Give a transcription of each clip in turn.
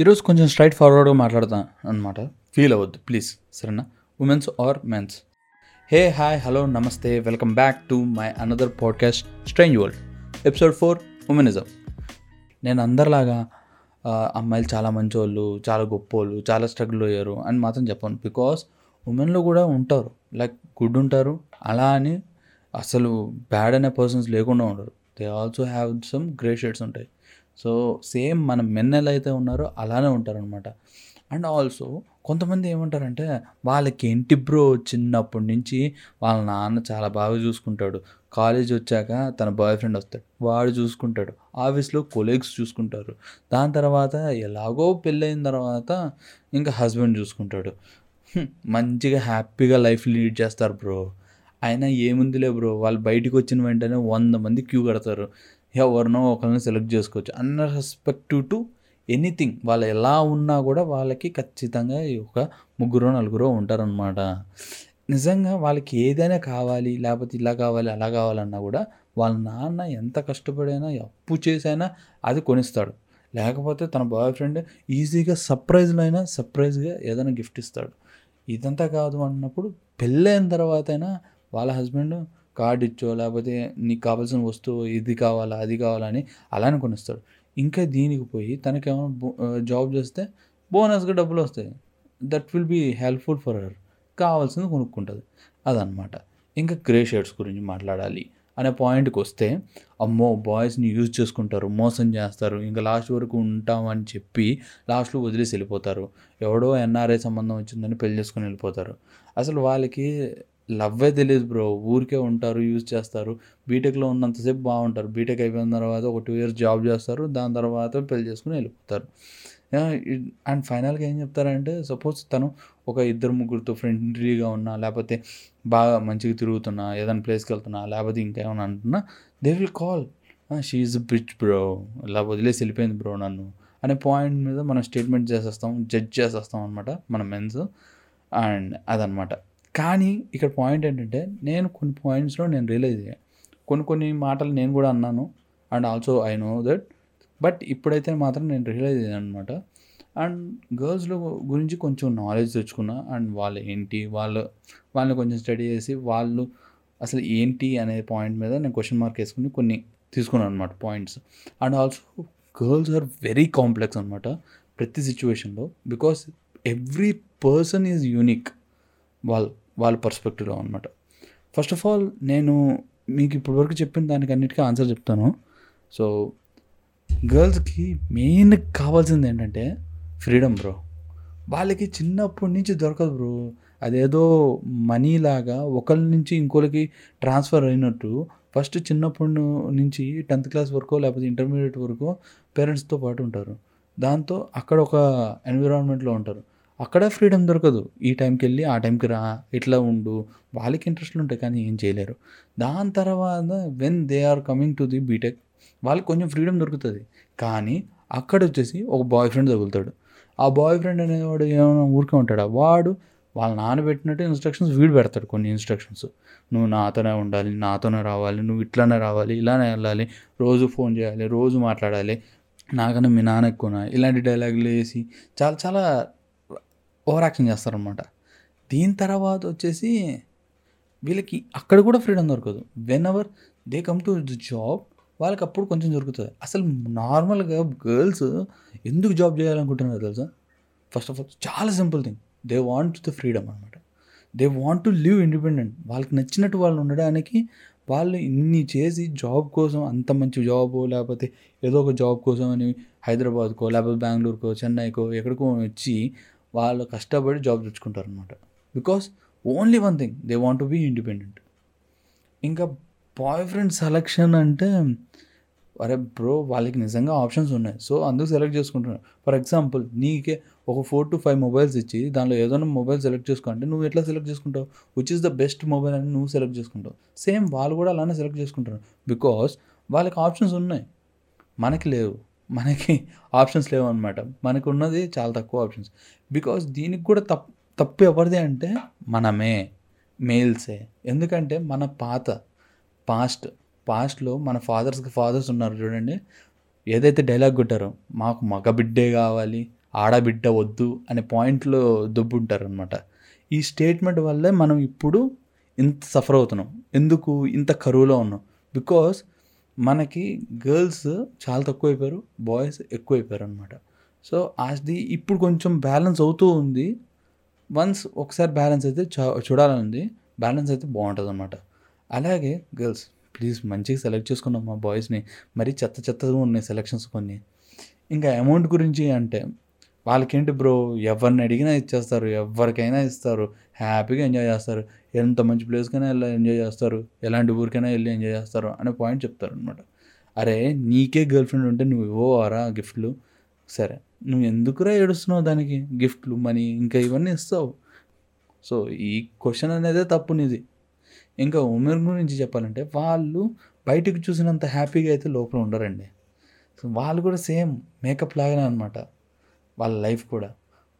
ఈరోజు కొంచెం స్ట్రైట్ ఫార్వర్డ్గా మాట్లాడతాను అనమాట ఫీల్ అవ్వద్దు ప్లీజ్ సరేనా? Women's or men's hey hi hello నమస్తే. Welcome back to my another podcast strange world episode four womanism నేను అందరిలాగా అమ్మాయిలు చాలా మంచోళ్ళు చాలా గొప్పోళ్ళు చాలా స్ట్రగుల్ అయ్యారు అని మాత్రం చెప్పాను. బికాస్ ఉమెన్లో కూడా ఉంటారు. లైక్ గుడ్ ఉంటారు. అలా అని అసలు బ్యాడ్ అనే పర్సన్స్ లేకుండా ఉండరు. They also have some grey shades ఉంటాయి. సో సేమ్ మన మెన్ ఎలా అయితే ఉన్నారో అలానే ఉంటారనమాట అండ్ ఆల్సో కొంతమంది ఏమంటారంటే వాళ్ళకి ఏంటి బ్రో చిన్నప్పటి నుంచి వాళ్ళ నాన్న చాలా బాగా చూసుకుంటాడు. కాలేజ్ వచ్చాక తన బాయ్ ఫ్రెండ్ వస్తాడు వాడు చూసుకుంటాడు ఆఫీస్లో కొలీగ్స్ చూసుకుంటారు. దాని తర్వాత ఎలాగో పెళ్ళైన తర్వాత ఇంకా హస్బెండ్ చూసుకుంటాడు. మంచిగా హ్యాపీగా లైఫ్ లీడ్ చేస్తారు బ్రో. అయినా ఏముందిలే బ్రో వాళ్ళు బయటికి వచ్చిన వెంటనే వంద మంది క్యూ కడతారు. ఎవరినో ఒకరిని సెలెక్ట్ చేసుకోవచ్చు. అన్న రెస్పెక్టివ్ టు ఎనీథింగ్ వాళ్ళు ఎలా ఉన్నా కూడా వాళ్ళకి ఖచ్చితంగా ఒక ముగ్గురు నలుగురు ఉంటారనమాట నిజంగా వాళ్ళకి ఏదైనా కావాలి లేకపోతే ఇలా కావాలి అలా కావాలన్నా కూడా వాళ్ళ నాన్న ఎంత కష్టపడైనా అప్పు చేసైనా అది కొనిస్తాడు. లేకపోతే తన బాయ్ ఫ్రెండ్ ఈజీగా సర్ప్రైజ్లో అయినా సర్ప్రైజ్గా ఏదైనా గిఫ్ట్ ఇస్తాడు. ఇదంతా కాదు అన్నప్పుడు పెళ్ళైన తర్వాత అయినా వాళ్ళ హస్బెండ్ కార్డు ఇచ్చో లేకపోతే నీకు కావాల్సిన వస్తువు ఇది కావాలా అది కావాలని అని కొనిస్తాడు. ఇంకా దీనికి పోయి తనకేమైనా జాబ్ చేస్తే బోనస్గా డబ్బులు వస్తాయి. That will be helpful for her కావాల్సింది కొనుక్కుంటుంది. అదనమాట ఇంకా గ్రే షేడ్స్ గురించి మాట్లాడాలి అనే పాయింట్కి వస్తే అమ్మో బాయ్స్ని యూజ్ చేసుకుంటారు మోసం చేస్తారు ఇంకా లాస్ట్ వరకు ఉంటామని చెప్పి లాస్ట్లో వదిలేసి వెళ్ళిపోతారు. ఎవడో ఎన్ఆర్ఐ సంబంధం వచ్చిందని పెళ్ళి చేసుకొని వెళ్ళిపోతారు. అసలు వాళ్ళకి లవ్వే తెలియదు బ్రో. ఊరికే ఉంటారు యూజ్ చేస్తారు. బీటెక్లో ఉన్నంతసేపు బాగుంటారు. బీటెక్ అయిపోయిన తర్వాత ఒక టూ ఇయర్స్ జాబ్ చేస్తారు. దాని తర్వాత పెళ్ళి చేసుకుని వెళ్ళిపోతారు. అండ్ ఫైనల్గా ఏం చెప్తారంటే సపోజ్ తను ఒక ఇద్దరు ముగ్గురితో ఫ్రెండ్లీగా ఉన్నా లేకపోతే బాగా మంచిగా తిరుగుతున్నా ఏదైనా ప్లేస్కి వెళ్తున్నా లేకపోతే ఇంకేమైనా అంటున్నా they will call she bitch bro ఇలా వదిలేసి వెళ్ళిపోయింది బ్రో నన్ను. అనే పాయింట్ మీద మనం స్టేట్మెంట్ చేసేస్తాం జడ్జ్ చేసేస్తాం అనమాట మన మెన్స్ అండ్ అదనమాట కానీ ఇక్కడ పాయింట్ ఏంటంటే నేను కొన్ని పాయింట్స్లో నేను రియలైజ్ అయ్యాను కొన్ని కొన్ని మాటలు నేను కూడా అన్నాను. And also I know that but ఇప్పుడైతే మాత్రం నేను రియలైజ్ అయ్యాను అనమాట అండ్ గర్ల్స్లో గురించి కొంచెం నాలెడ్జ్ తెచ్చుకున్నా. అండ్ వాళ్ళు ఏంటి? వాళ్ళు వాళ్ళని కొంచెం స్టడీ చేసి వాళ్ళు అసలు ఏంటి అనే పాయింట్ మీద నేను క్వశ్చన్ మార్క్ వేసుకుని కొన్ని తీసుకున్నాను అనమాట points and also girls are very complex అనమాట ప్రతి సిచ్యువేషన్లో because every person is unique వాళ్ళ వాళ్ళ పర్స్పెక్టివ్లో అనమాట ఫస్ట్ ఆఫ్ ఆల్ నేను మీకు ఇప్పటివరకు చెప్పిన దానికి అన్నిటికీ ఆన్సర్ చెప్తాను. సో గర్ల్స్కి మెయిన్ కావాల్సింది ఏంటంటే ఫ్రీడమ్ బ్రో వాళ్ళకి చిన్నప్పటి నుంచి దొరకదు బ్రో అదేదో మనీ లాగా ఒకరి నుంచి ఇంకోరికి ట్రాన్స్ఫర్ అయినట్టు ఫస్ట్ చిన్నప్పటి నుంచి టెన్త్ క్లాస్ వరకు లేకపోతే ఇంటర్మీడియట్ వరకు పేరెంట్స్తో పాటు ఉంటారు. దాంతో అక్కడ ఒక ఎన్విరాన్మెంట్లో ఉంటారు. అక్కడ ఫ్రీడమ్ దొరకదు. ఈ టైంకి వెళ్ళి ఆ టైంకి రా ఇట్లా ఉండు. వాళ్ళకి ఇంట్రెస్ట్లు ఉంటాయి కానీ ఏం చేయలేరు. దాని తర్వాత when they are coming to the BTech వాళ్ళకి కొంచెం ఫ్రీడమ్ దొరుకుతుంది. కానీ అక్కడ వచ్చేసి ఒక బాయ్ ఫ్రెండ్ తగులుతాడు. ఆ బాయ్ ఫ్రెండ్ అనేవాడు ఏమైనా ఊరికే ఉంటాడా? వాడు వాళ్ళ నాన్న పెట్టినట్టు ఇన్స్ట్రక్షన్స్ వీడు పెడతాడు కొన్ని ఇన్స్ట్రక్షన్స్ నువ్వు నాతోనే ఉండాలి నాతోనే రావాలి నువ్వు ఇట్లానే రావాలి ఇలానే వెళ్ళాలి రోజు ఫోన్ చేయాలి రోజు మాట్లాడాలి. నాకన్నా మీ నాన్న ఎక్కువ ఇలాంటి డైలాగులు వేసి చాలా చాలా ఓవర్ యాక్షన్ చేస్తారనమాట దీని తర్వాత వచ్చేసి వీళ్ళకి అక్కడ కూడా ఫ్రీడమ్ దొరకదు. Whenever they come to the job వాళ్ళకి అప్పుడు కొంచెం దొరుకుతుంది. అసలు నార్మల్గా గర్ల్స్ ఎందుకు జాబ్ చేయాలనుకుంటున్నారు తెలుసా? ఫస్ట్ ఆఫ్ ఆల్ చాలా simple thing. They want the freedom అనమాట they want to live independent వాళ్ళకి నచ్చినట్టు వాళ్ళు ఉండడానికి వాళ్ళు ఇన్ని చేసి జాబ్ కోసం అంత మంచి జాబ్ లేకపోతే ఏదో ఒక జాబ్ కోసం అని హైదరాబాద్కో లేకపోతే బెంగళూరుకో చెన్నైకో ఎక్కడికో వచ్చి వాళ్ళు కష్టపడి జాబ్ తెచ్చుకుంటారు అనమాట because only one thing they want to be independent ఇంకా బాయ్ ఫ్రెండ్ సెలక్షన్ అంటే అరే బ్రో వాళ్ళకి నిజంగా ఆప్షన్స్ ఉన్నాయి. సో అందుకు సెలెక్ట్ చేసుకుంటున్నారు. ఫర్ ఎగ్జాంపుల్ నీకే ఒక ఫోర్ టు ఫైవ్ మొబైల్స్ ఇచ్చి దానిలో ఏదైనా మొబైల్ సెలెక్ట్ చేసుకో అంటే నువ్వు ఎట్లా సెలెక్ట్ చేసుకుంటావు? Which is the best mobile అని నువ్వు సెలెక్ట్ చేసుకుంటావు. సేమ్ వాళ్ళు కూడా అలానే సెలెక్ట్ చేసుకుంటారు. బికాస్ వాళ్ళకి ఆప్షన్స్ ఉన్నాయి. మనకి లేవు. మనకి ఆప్షన్స్ లేవు అనమాట మనకు ఉన్నది చాలా తక్కువ ఆప్షన్స్ బికాస్ దీనికి కూడా తప్పు తప్పు ఎవరిది అంటే మనమే మేల్సే ఎందుకంటే మన పాత పాస్ట్ పాస్ట్లో మన ఫాదర్స్కి ఫాదర్స్ ఉన్నారు చూడండి. ఏదైతే డైలాగ్ కొట్టారో మాకు మగ బిడ్డే కావాలి ఆడబిడ్డ వద్దు అనే పాయింట్లో దొబ్బుంటారు అనమాట ఈ స్టేట్మెంట్ వల్లే మనం ఇప్పుడు ఇంత సఫర్ అవుతున్నాం. ఎందుకు? ఇంత కరువులో ఉన్నాం. బికాస్ మనకి గర్ల్స్ చాలా తక్కువ అయిపోయారు బాయ్స్ ఎక్కువ అయిపోయారు అనమాట సో అది ఇప్పుడు కొంచెం బ్యాలెన్స్ అవుతూ ఉంది. వన్స్ ఒకసారి బ్యాలెన్స్ అయితే చూ- చూడాలని ఉంది బ్యాలెన్స్ అయితే బాగుంటుంది అనమాట అలాగే గర్ల్స్ ప్లీజ్ మంచిగా సెలెక్ట్ చేసుకున్నాం మా బాయ్స్ని. మరీ చెత్త చెత్తగా ఉన్నాయి సెలెక్షన్స్ కొన్ని. ఇంకా అమౌంట్ గురించి అంటే వాళ్ళకేంటి బ్రో? ఎవరిని అడిగినా ఇచ్చేస్తారు ఎవరికైనా ఇస్తారు. హ్యాపీగా ఎంజాయ్ చేస్తారు. ఎంత మంచి ప్లేస్కైనా వెళ్ళి ఎంజాయ్ చేస్తారు? ఎలాంటి ఊరికైనా వెళ్ళి ఎంజాయ్ చేస్తారు అనే పాయింట్ చెప్తారు అనమాట అరే నీకే గర్ల్ ఫ్రెండ్ ఉంటే నువ్వు ఇవ్వవారా గిఫ్ట్లు? సరే నువ్వు ఎందుకురా ఏడుస్తున్నావు దానికి? గిఫ్ట్లు మనీ ఇంకా ఇవన్నీ ఇస్తావు. సో ఈ క్వశ్చన్ అనేదే తప్పు నీది. ఇంకా ఉమెన్ గురించి చెప్పాలంటే వాళ్ళు బయటకు చూసినంత హ్యాపీగా అయితే లోపల ఉండరండి. సో వాళ్ళు కూడా సేమ్ మేకప్ లాగానే అనమాట వాళ్ళ లైఫ్ కూడా.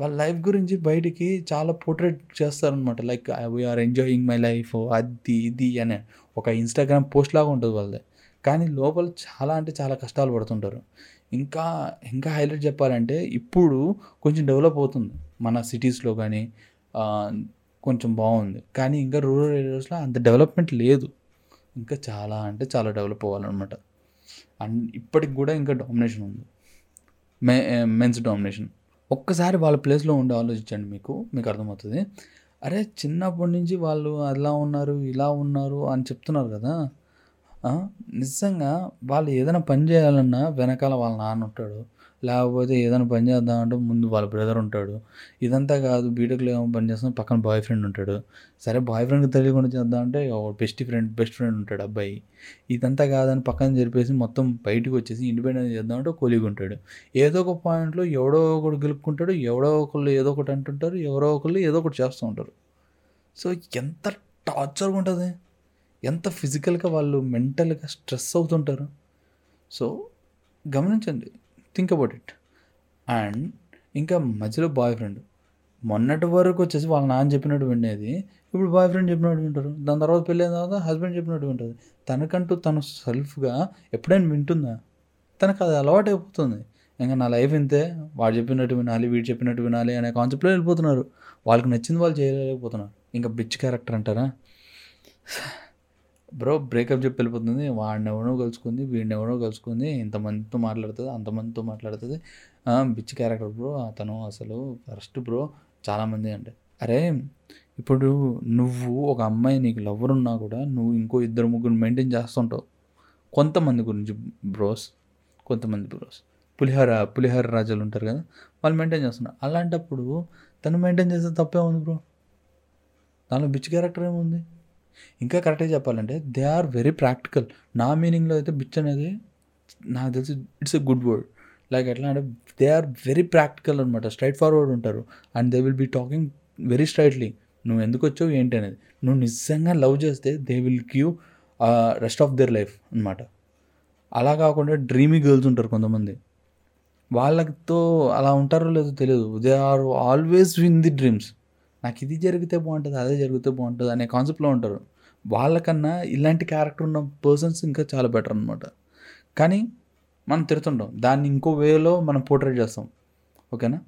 వాళ్ళ లైఫ్ గురించి బయటికి చాలా పోర్ట్రేట్ చేస్తారనమాట like we're enjoying my life అది ఇది అనే ఒక ఇన్స్టాగ్రామ్ పోస్ట్ లాగా ఉంటుంది వాళ్ళది. కానీ లోపల చాలా అంటే చాలా కష్టాలు పడుతుంటారు. ఇంకా ఇంకా హైలైట్ చెప్పాలంటే ఇప్పుడు కొంచెం డెవలప్ అవుతుంది. మన సిటీస్లో కానీ కొంచెం బాగుంది. కానీ ఇంకా రూరల్ ఏరియాస్లో అంత డెవలప్మెంట్ లేదు. ఇంకా చాలా అంటే చాలా డెవలప్ అవ్వాలన్నమాట. అండ్ ఇప్పటికి కూడా ఇంకా డామినేషన్ ఉంది. మె మెన్స్ డామినేషన్. ఒక్కసారి వాళ్ళ ప్లేస్లో ఉండి ఆలోచించండి మీకు మీకు అర్థమవుతుంది. అరే చిన్నప్పటి నుంచి వాళ్ళు అలా ఉన్నారు ఇలా ఉన్నారు అని చెప్తున్నారు కదా. నిజంగా వాళ్ళు ఏదైనా పని చేయాలన్నా వెనకాల వాళ్ళ నాన్న ఉంటాడు. లేకపోతే ఏదైనా పని చేద్దామంటే ముందు వాళ్ళ బ్రదర్ ఉంటాడు. ఇదంతా కాదు బీటెక్లో ఏమో పని చేస్తున్నా పక్కన బాయ్ ఫ్రెండ్ ఉంటాడు. సరే బాయ్ ఫ్రెండ్కి తెలియకుండా చేద్దామంటే బెస్ట్ ఫ్రెండ్ బెస్ట్ ఫ్రెండ్ ఉంటాడు అబ్బాయి. ఇదంతా కాదని పక్కన జరిపేసి మొత్తం బయటకు వచ్చేసి ఇండిపెండెంట్ చేద్దామంటే కొలిగి ఉంటాడు. ఏదో ఒక పాయింట్లో ఎవడో ఒకడు గెలుపుకుంటాడు ఎవడో ఒకళ్ళు ఏదో ఒకటి అంటుంటారు ఎవరో ఒకళ్ళు ఏదో ఒకటి చేస్తూ ఉంటారు. సో ఎంత టార్చర్గా ఉంటుంది. ఎంత ఫిజికల్గా వాళ్ళు మెంటల్గా స్ట్రెస్ అవుతుంటారు. సో గమనించండి. థింక్ అబౌట్ ఇట్ అండ్ ఇంకా మధ్యలో బాయ్ ఫ్రెండ్ మొన్నటి వరకు వచ్చేసి వాళ్ళ నాన్న చెప్పినట్టు వినేది. ఇప్పుడు బాయ్ ఫ్రెండ్ చెప్పినట్టు వింటారు. దాని తర్వాత పెళ్ళిన తర్వాత హస్బెండ్ చెప్పినట్టు వింటుంది తనకంటూ తను సెల్ఫ్గా ఎప్పుడైనా వింటుందా? తనకు అది అలవాటు అయిపోతుంది ఇంకా నా లైఫ్ ఇంతే. వాడు చెప్పినట్టు వినాలి వీడు చెప్పినట్టు వినాలి అనే కాన్సెప్ట్లో వెళ్ళిపోతున్నారు. వాళ్ళకి నచ్చింది వాళ్ళు చేయలేకపోతున్నారు. ఇంకా బిచ్ క్యారెక్టర్ అంటారా? బ్రో బ్రేకప్ చెప్పి వెళ్ళిపోతుంది. వాడిని ఎవడో కలుసుకుంది వీడిని ఎవడో కలుసుకుంది ఇంతమందితో మాట్లాడుతుంది అంతమందితో మాట్లాడుతుంది. ఆ, బిచ్ క్యారెక్టర్ బ్రో అతను అసలు ఫస్ట్ బ్రో చాలామంది అంటే అరే ఇప్పుడు నువ్వు ఒక అమ్మాయి నీకు లవ్వర్ ఉన్నా కూడా నువ్వు ఇంకో ఇద్దరు ముగ్గురు మెయింటైన్ చేస్తుంటావు. కొంతమంది గురించి బ్రోస్ కొంతమంది బ్రోస్ పులిహోర పులిహోర రాజాలు ఉంటారు కదా వాళ్ళు మెయింటైన్ చేస్తున్నారు. అలాంటప్పుడు తను మెయింటైన్ చేస్తే తప్పే ఉంది బ్రో. దానిలో బిచ్ క్యారెక్టర్ ఏముంది? ఇంకా కరెక్ట్గా చెప్పాలంటే దే ఆర్ వెరీ ప్రాక్టికల్ నా మీనింగ్లో అయితే బిచ్ అనేది నాకు తెలిసి it's a good word like ఎట్లా అంటే దే ఆర్ వెరీ ప్రాక్టికల్ అనమాట స్ట్రైట్ ఫార్వర్డ్ ఉంటారు. And they will be talking very straightly నువ్వు ఎందుకు వచ్చావు ఏంటి అనేది. నువ్వు నిజంగా లవ్ చేస్తే they will give rest of their life అనమాట అలా కాకుండా డ్రీమీ గర్ల్స్ ఉంటారు కొంతమంది. వాళ్ళతో అలా ఉంటారో లేదో తెలియదు. They are always win the dreams నాకు ఇది జరిగితే బాగుంటుంది అదే జరిగితే బాగుంటుంది అనే కాన్సెప్ట్లో ఉంటారు. వాళ్ళకన్నా ఇలాంటి క్యారెక్టర్ ఉన్న పర్సన్స్ ఇంకా చాలా బెటర్ అనమాట కానీ మనం తిడుతుంటాం. దాన్ని ఇంకో వేలో మనం పోర్ట్రేట్ చేస్తాం. ఓకేనా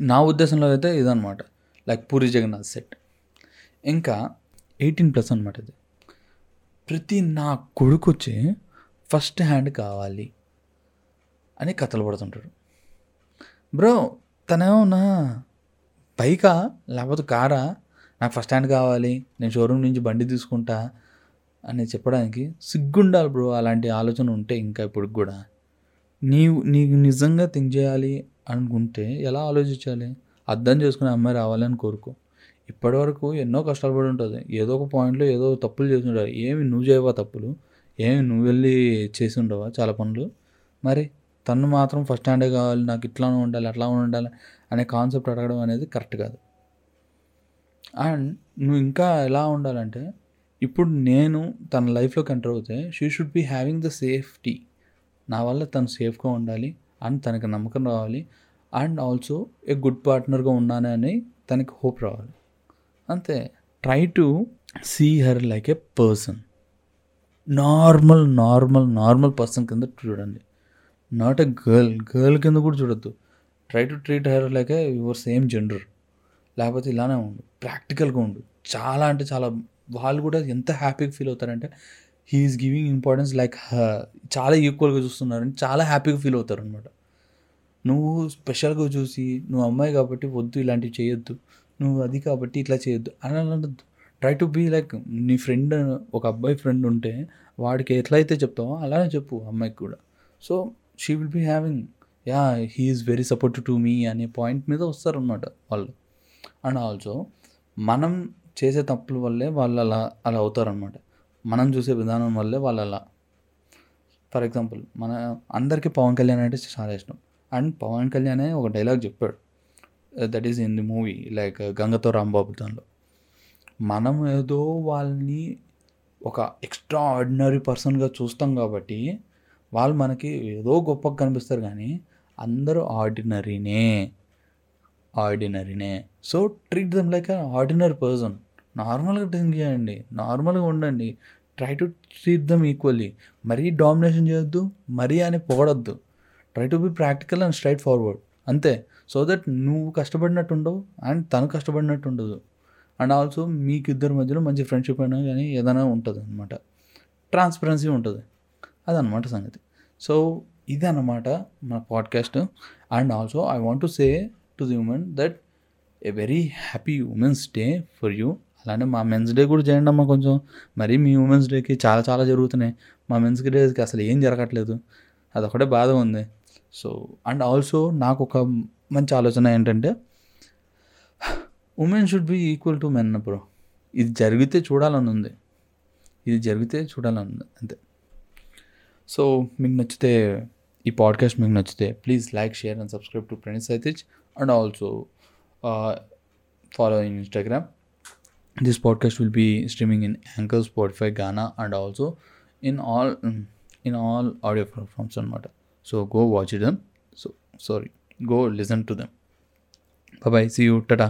నా? ఉద్దేశంలో అయితే ఇదనమాట లైక్ పూరి జగన్నాథ్ సెట్ ఇంకా ఎయిటీన్ ప్లస్ అనమాట ఇది. ప్రతి నా కొడుకు వచ్చి ఫస్ట్ హ్యాండ్ కావాలి అని కథలు పడుతుంటాడు బ్రో తనేమన్నా పైకా లేకపోతే కారా నాకు ఫస్ట్ హ్యాండ్ కావాలి నేను షోరూమ్ నుంచి బండి తీసుకుంటా అని చెప్పడానికి సిగ్గుండాలి బ్రో అలాంటి ఆలోచన ఉంటే ఇంకా ఇప్పుడు కూడా. నీవు నీకు నిజంగా థింక్ చేయాలి అనుకుంటే ఎలా ఆలోచించాలి? అర్థం చేసుకునే అమ్మాయి రావాలని కోరుకో. ఇప్పటివరకు ఎన్నో కష్టాలు పడి ఉంటుంది. ఏదో ఒక పాయింట్లో ఏదో తప్పులు చేసి ఉంటారు. ఏమి నువ్వు చేయవా తప్పులు? ఏమి నువ్వు వెళ్ళి చేసి ఉండవా చాలా పనులు? మరి తను మాత్రం ఫస్ట్ స్టాండర్డ్ కావాలి నాకు ఇట్లానే ఉండాలి అట్లా ఉండాలి అనే కాన్సెప్ట్ అడగడం అనేది కరెక్ట్ కాదు. అండ్ నువ్వు ఇంకా ఎలా ఉండాలంటే ఇప్పుడు నేను తన లైఫ్లోకి ఎంటర్ అవుతే she should be having the safety నా వల్ల తను సేఫ్గా ఉండాలి అండ్ తనకి నమ్మకం రావాలి అండ్ ఆల్సో ఏ గుడ్ పార్ట్నర్గా ఉన్నానని తనకి హోప్ రావాలి. అంతే. Try to see her like a person normal normal normal person కింద చూడండి. నాట్ ఎ గర్ల్ గర్ల్ కింద కూడా చూడొద్దు. Try to treat her like your same gender లేకపోతే ఇలానే ఉండు. ప్రాక్టికల్గా ఉండు. చాలా అంటే చాలా వాళ్ళు కూడా ఎంత హ్యాపీగా ఫీల్ అవుతారంటే హీఈస్ గివింగ్ ఇంపార్టెన్స్ లైక్ చాలా ఈక్వల్గా చూస్తున్నారని చాలా హ్యాపీగా ఫీల్ అవుతారు అనమాట నువ్వు స్పెషల్గా చూసి నువ్వు అమ్మాయి కాబట్టి వద్దు ఇలాంటివి చేయొద్దు. నువ్వు అది కాబట్టి ఇట్లా చేయొద్దు. అని అనొద్దు. ట్రై టు బీ లైక్ నీ ఫ్రెండ్ ఒక అబ్బాయి ఫ్రెండ్ ఉంటే వాడికి ఎట్లయితే చెప్తావో అలానే చెప్పు అమ్మాయికి కూడా. So she will be having yeah he's very supportive to me అనే పాయింట్ మీద వస్తారనమాట వాళ్ళు. అండ్ ఆల్సో మనం చేసే తప్పుల వల్లే వాళ్ళు అలా అలా అవుతారనమాట మనం చూసే విధానం వల్లే వాళ్ళు అలా. ఫర్ ఎగ్జాంపుల్ మన అందరికీ పవన్ కళ్యాణ్ అంటే చాలా ఇష్టం. అండ్ పవన్ కళ్యాణే ఒక డైలాగ్ చెప్పాడు. That is in the movie like గంగతో Rambabu దానిలో. మనం ఏదో వాళ్ళని ఒక ఎక్స్ట్రా ఆర్డినరీ పర్సన్గా చూస్తాం కాబట్టి వాళ్ళు మనకి ఏదో గొప్పగా కనిపిస్తారు కానీ అందరూ ఆర్డినరీనే. ఆర్డినరీనే. So treat them like ordinary person. నార్మల్గా థింక్ చేయండి. నార్మల్గా ఉండండి. Try to treat them equally. మరీ డామినేషన్ చేయొద్దు మరీ అని పొగడొద్దు. Try to be practical and straightforward. అంతే. సో దట్ నువ్వు కష్టపడినట్టు ఉండవు అండ్ తను కష్టపడినట్టు ఉండదు. అండ్ ఆల్సో మీకు ఇద్దరి మధ్యలో మంచి ఫ్రెండ్షిప్ అయినా కానీ ఏదైనా ఉంటుంది అనమాట ట్రాన్స్పరెన్సీ ఉంటుంది. అదనమాట సంగతి. సో ఇది అనమాట మన podcast and also I want to say to the women that a very happy women's day for you అలానే మా మెన్స్ డే కూడా చేయండి అమ్మా కొంచెం. మరి మీ ఉమెన్స్ డేకి చాలా చాలా జరుగుతున్నాయి. మా మెన్స్ డేకి అసలు ఏం జరగట్లేదు. అదొకటే బాధ ఉంది. సో అండ్ ఆల్సో నాకు ఒక మంచి ఆలోచన ఏంటంటే women should be equal to men bro ఇది జరిగితే చూడాలని ఉంది. ఇది జరిగితే చూడాలని ఉంది. అంతే. సో మీకు నచ్చితే ఈ పాడ్కాస్ట్ మీకు నచ్చితే please like share and subscribe to Praneeth Saitej and also follow in Instagram this podcast will be streaming in anchor spotify ghana and also in all in all audio platforms on matter so go watch them so sorry go listen to them bye bye see you tata